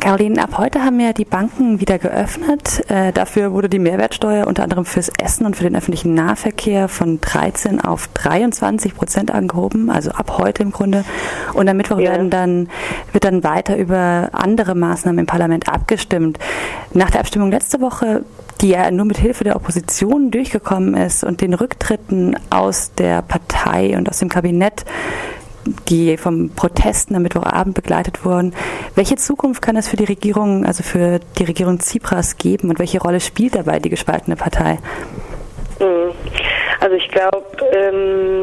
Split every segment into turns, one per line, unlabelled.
Caroline, ab heute haben ja die Banken wieder geöffnet. Äh, dafür wurde die Mehrwertsteuer unter anderem fürs Essen und für den öffentlichen Nahverkehr von 13 auf 23 Prozent angehoben, also ab heute im Grunde. Und am Mittwoch ja. werden dann, wird dann weiter über andere Maßnahmen im Parlament abgestimmt. Nach der Abstimmung letzte Woche die ja nur mit Hilfe der Opposition durchgekommen ist und den Rücktritten aus der Partei und aus dem Kabinett, die vom Protesten am Mittwochabend begleitet wurden. Welche Zukunft kann es für die Regierung, also für die Regierung Tsipras geben und welche Rolle spielt dabei die gespaltene Partei?
Mhm. Also ich glaube, ähm,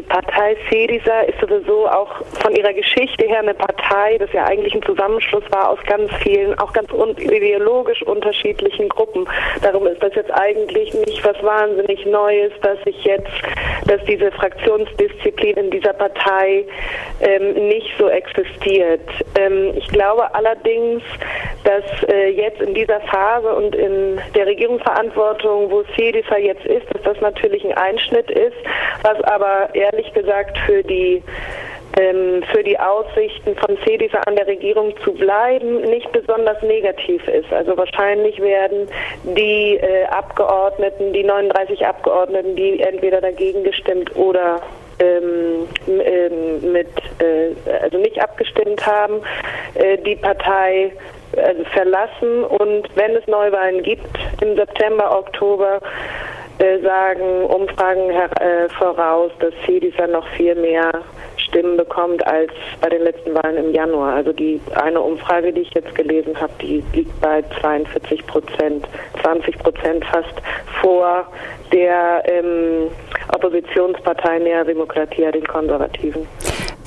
die Partei Syriza ist sowieso auch von ihrer Geschichte her eine Partei, das ja eigentlich ein Zusammenschluss war aus ganz vielen, auch ganz un ideologisch unterschiedlichen Gruppen. Darum ist das jetzt eigentlich nicht was wahnsinnig Neues, dass sich jetzt, dass diese Fraktionsdisziplin in dieser Partei ähm, nicht so existiert. Ähm, ich glaube allerdings, dass äh, jetzt in dieser Phase und in der Regierungsverantwortung, wo Syriza jetzt ist, dass das natürlich ein Einschnitt ist, was aber ehrlich gesagt für die ähm, für die Aussichten von CDSA an der Regierung zu bleiben nicht besonders negativ ist. Also wahrscheinlich werden die äh, Abgeordneten, die 39 Abgeordneten, die entweder dagegen gestimmt oder ähm, ähm, mit, äh, also nicht abgestimmt haben, äh, die Partei also verlassen und wenn es Neuwahlen gibt im September, Oktober, äh, sagen Umfragen äh, voraus, dass Syriza noch viel mehr Stimmen bekommt als bei den letzten Wahlen im Januar. Also die eine Umfrage, die ich jetzt gelesen habe, die liegt bei 42 Prozent, 20 Prozent fast vor der ähm, Oppositionspartei Nea Demokratia, den Konservativen.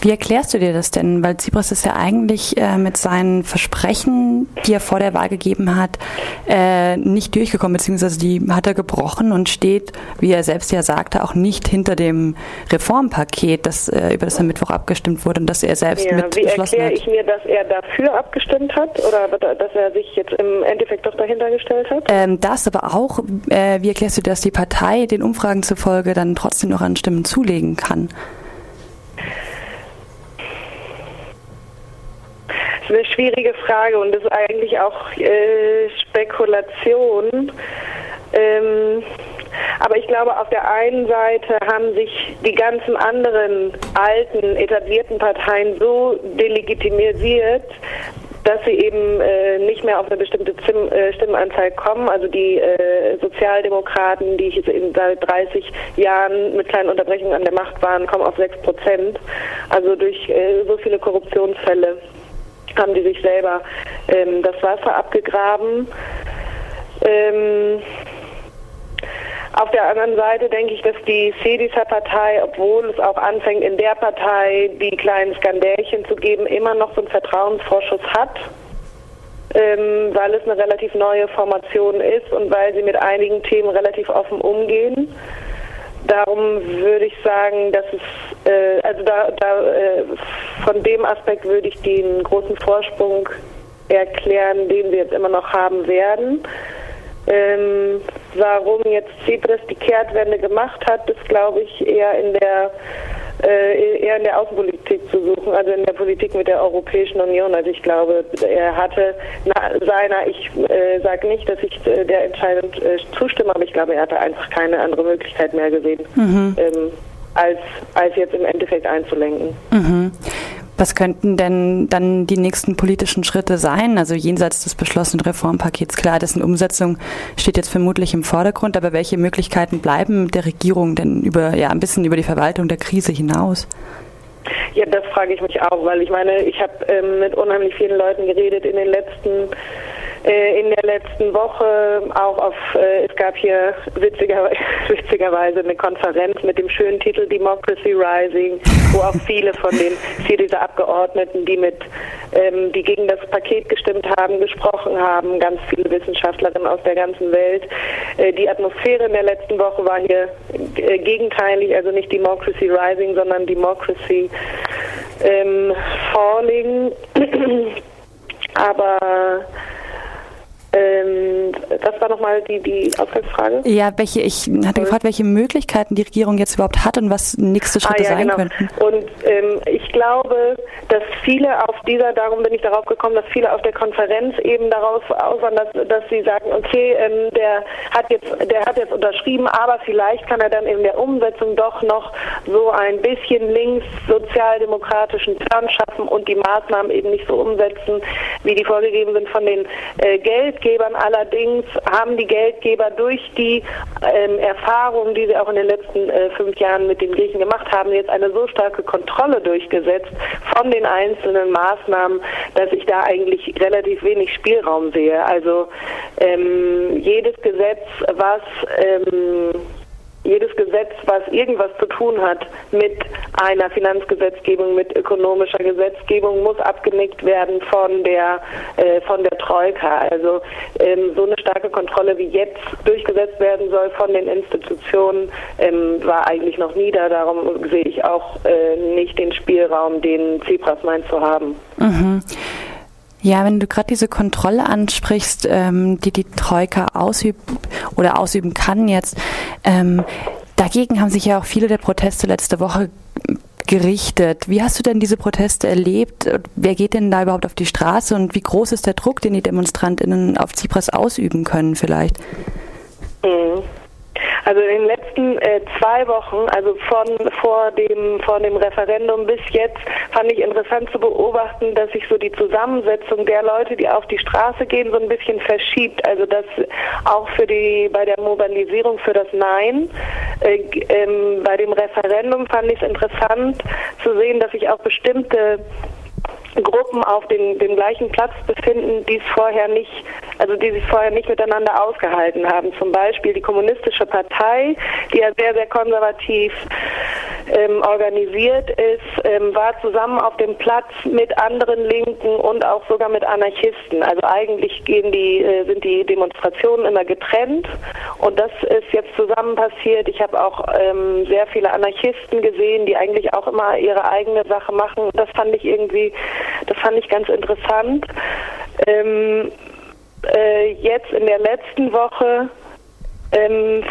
Wie erklärst du dir das denn? Weil Tsipras ist ja eigentlich äh, mit seinen Versprechen, die er vor der Wahl gegeben hat, äh, nicht durchgekommen, beziehungsweise die hat er gebrochen und steht, wie er selbst ja sagte, auch nicht hinter dem Reformpaket, das, äh, über das am Mittwoch abgestimmt wurde und das er selbst ja, mit
Wie erkläre ich mir, dass er dafür abgestimmt hat oder dass er sich jetzt im Endeffekt doch dahinter gestellt hat?
Ähm, das aber auch, äh, wie erklärst du, dass die Partei den Umfragen zufolge dann trotzdem noch an Stimmen zulegen kann?
Das ist eine schwierige Frage und ist eigentlich auch äh, Spekulation. Ähm, aber ich glaube, auf der einen Seite haben sich die ganzen anderen alten, etablierten Parteien so delegitimisiert, dass sie eben äh, nicht mehr auf eine bestimmte Zim, äh, Stimmenanzahl kommen. Also die äh, Sozialdemokraten, die in, seit 30 Jahren mit kleinen Unterbrechungen an der Macht waren, kommen auf 6 Prozent. Also durch äh, so viele Korruptionsfälle haben die sich selber ähm, das Wasser abgegraben. Ähm, auf der anderen Seite denke ich, dass die Sedisa-Partei, obwohl es auch anfängt, in der Partei die kleinen Skandälchen zu geben, immer noch so einen Vertrauensvorschuss hat, ähm, weil es eine relativ neue Formation ist und weil sie mit einigen Themen relativ offen umgehen. Darum würde ich sagen, dass es, äh, also da, da äh, von dem Aspekt würde ich den großen Vorsprung erklären, den wir jetzt immer noch haben werden. Ähm, warum jetzt Tsipras die Kehrtwende gemacht hat, ist, glaube ich, eher in der eher in der Außenpolitik zu suchen, also in der Politik mit der Europäischen Union. Also ich glaube, er hatte seiner, ich äh, sage nicht, dass ich äh, der Entscheidung äh, zustimme, aber ich glaube, er hatte einfach keine andere Möglichkeit mehr gesehen, mhm. ähm, als, als jetzt im Endeffekt einzulenken.
Mhm. Was könnten denn dann die nächsten politischen Schritte sein? Also jenseits des beschlossenen Reformpakets, klar, dessen Umsetzung steht jetzt vermutlich im Vordergrund, aber welche Möglichkeiten bleiben der Regierung denn über, ja, ein bisschen über die Verwaltung der Krise hinaus?
Ja, das frage ich mich auch, weil ich meine, ich habe ähm, mit unheimlich vielen Leuten geredet in den letzten äh, in der letzten Woche auch auf, äh, es gab hier witziger, witzigerweise eine Konferenz mit dem schönen Titel Democracy Rising, wo auch viele von den Syriza-Abgeordneten, die mit, ähm, die gegen das Paket gestimmt haben, gesprochen haben, ganz viele Wissenschaftlerinnen aus der ganzen Welt. Äh, die Atmosphäre in der letzten Woche war hier äh, gegenteilig, also nicht Democracy Rising, sondern Democracy ähm, Falling. Aber ähm, das war nochmal die, die Ausgangsfrage.
Ja, welche, ich hatte gefragt, welche Möglichkeiten die Regierung jetzt überhaupt hat und was nächste Schritte ah, ja, sein genau. könnten.
Und ähm, ich glaube, dass viele auf dieser, darum bin ich darauf gekommen, dass viele auf der Konferenz eben daraus auswandern, dass, dass sie sagen, okay, ähm, der hat jetzt, der hat jetzt unterschrieben, aber vielleicht kann er dann in der Umsetzung doch noch so ein bisschen links sozialdemokratischen Turn schaffen und die Maßnahmen eben nicht so umsetzen, wie die vorgegeben sind von den äh, Geldgebern. Allerdings haben die Geldgeber durch die ähm, Erfahrungen, die sie auch in den letzten äh, fünf Jahren mit den Griechen gemacht haben, jetzt eine so starke Kontrolle durchgesetzt von den einzelnen Maßnahmen, dass ich da eigentlich relativ wenig Spielraum sehe. Also ähm, jedes Gesetz, was ähm, jedes Gesetz, was irgendwas zu tun hat mit einer Finanzgesetzgebung, mit ökonomischer Gesetzgebung, muss abgenickt werden von der äh, von der Troika. Also ähm, so eine starke Kontrolle wie jetzt durchgesetzt werden soll von den Institutionen, ähm, war eigentlich noch nie da. Darum sehe ich auch äh, nicht den Spielraum, den Tsipras meint zu haben.
Mhm. Ja, wenn du gerade diese Kontrolle ansprichst, ähm, die die Troika ausübt oder ausüben kann jetzt, ähm, dagegen haben sich ja auch viele der Proteste letzte Woche gerichtet. Wie hast du denn diese Proteste erlebt? Wer geht denn da überhaupt auf die Straße und wie groß ist der Druck, den die DemonstrantInnen auf Tsipras ausüben können vielleicht?
Also in den letzten äh, zwei Wochen, also von vor dem vor dem Referendum bis jetzt, fand ich interessant zu beobachten, dass sich so die Zusammensetzung der Leute, die auf die Straße gehen, so ein bisschen verschiebt. Also dass auch für die bei der Mobilisierung für das Nein, äh, ähm, bei dem Referendum fand ich es interessant zu sehen, dass sich auch bestimmte Gruppen auf den, dem gleichen Platz befinden, die es vorher nicht, also die sich vorher nicht miteinander ausgehalten haben. Zum Beispiel die Kommunistische Partei, die ja sehr, sehr konservativ ähm, organisiert ist, ähm, war zusammen auf dem Platz mit anderen Linken und auch sogar mit Anarchisten. Also eigentlich gehen die, äh, sind die Demonstrationen immer getrennt und das ist jetzt zusammen passiert. Ich habe auch ähm, sehr viele Anarchisten gesehen, die eigentlich auch immer ihre eigene Sache machen. Das fand ich irgendwie das fand ich ganz interessant. Ähm, äh, jetzt in der letzten Woche ähm,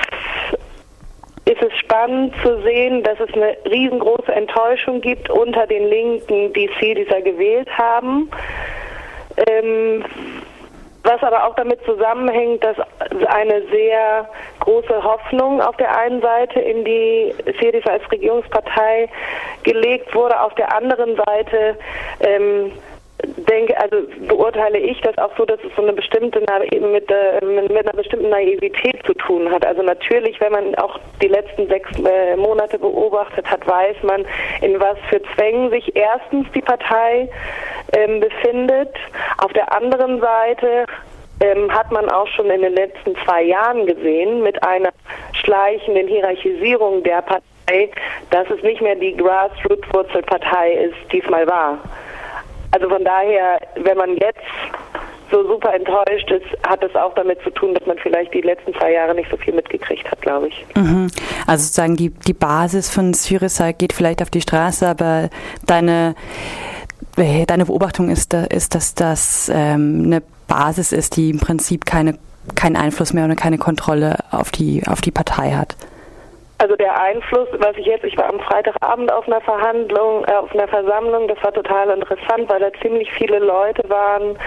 ist es spannend zu sehen, dass es eine riesengroße Enttäuschung gibt unter den Linken, die Syriza gewählt haben. Ähm, was aber auch damit zusammenhängt, dass eine sehr große Hoffnung auf der einen Seite in die Syriza als Regierungspartei gelegt wurde, auf der anderen Seite ähm, denke, also beurteile ich das auch so, dass es so eine bestimmte mit, äh, mit einer bestimmten Naivität zu tun hat. Also natürlich, wenn man auch die letzten sechs äh, Monate beobachtet hat, weiß man, in was für Zwängen sich erstens die Partei ähm, befindet. Auf der anderen Seite ähm, hat man auch schon in den letzten zwei Jahren gesehen mit einer schleichenden Hierarchisierung der Partei, dass es nicht mehr die Grassroot-Wurzelpartei ist, diesmal war. Also von daher, wenn man jetzt so super enttäuscht ist, hat es auch damit zu tun, dass man vielleicht die letzten zwei Jahre nicht so viel mitgekriegt hat, glaube ich.
Mhm. Also sozusagen die, die Basis von Syriza geht vielleicht auf die Straße, aber deine, äh, deine Beobachtung ist, ist dass das ähm, eine Basis ist, die im Prinzip keine, keinen Einfluss mehr oder keine Kontrolle auf die, auf die Partei hat.
Also der Einfluss, was ich jetzt, ich war am Freitagabend auf einer Verhandlung, äh, auf einer Versammlung, das war total interessant, weil da ziemlich viele Leute waren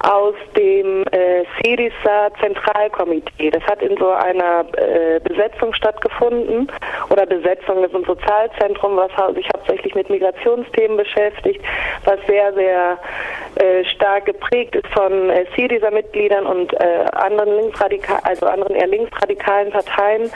aus dem äh, Syriza Zentralkomitee. Das hat in so einer äh, Besetzung stattgefunden oder Besetzung ist ein Sozialzentrum, was sich hauptsächlich mit Migrationsthemen beschäftigt, was sehr, sehr äh, stark geprägt ist von äh, Syriza-Mitgliedern und äh, anderen linksradikal, also anderen eher linksradikalen Parteien.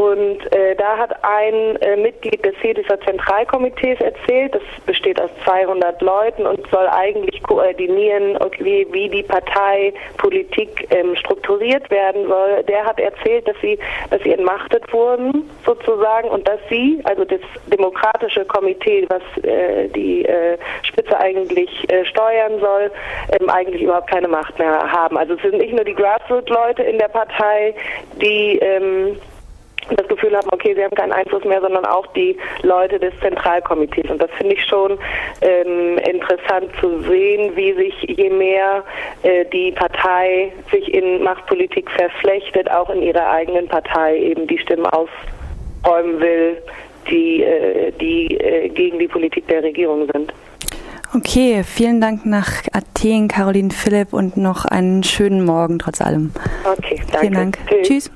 Und äh, da hat ein äh, Mitglied des Syriza Zentralkomitees erzählt, das besteht aus 200 Leuten und soll eigentlich koordinieren, wie, wie die Parteipolitik ähm, strukturiert werden soll. Der hat erzählt, dass sie, dass sie entmachtet wurden sozusagen und dass sie, also das demokratische Komitee, was äh, die äh, Spitze eigentlich äh, steuern soll, ähm, eigentlich überhaupt keine Macht mehr haben. Also es sind nicht nur die Grassroot-Leute in der Partei, die ähm, das Gefühl haben, okay, sie haben keinen Einfluss mehr, sondern auch die Leute des Zentralkomitees. Und das finde ich schon ähm, interessant zu sehen, wie sich je mehr äh, die Partei sich in Machtpolitik verflechtet, auch in ihrer eigenen Partei eben die Stimmen ausräumen will, die, äh, die äh, gegen die Politik der Regierung sind.
Okay, vielen Dank nach Athen, Caroline Philipp und noch einen schönen Morgen trotz allem.
Okay, danke.
Vielen Dank. Tschüss. Tschüss.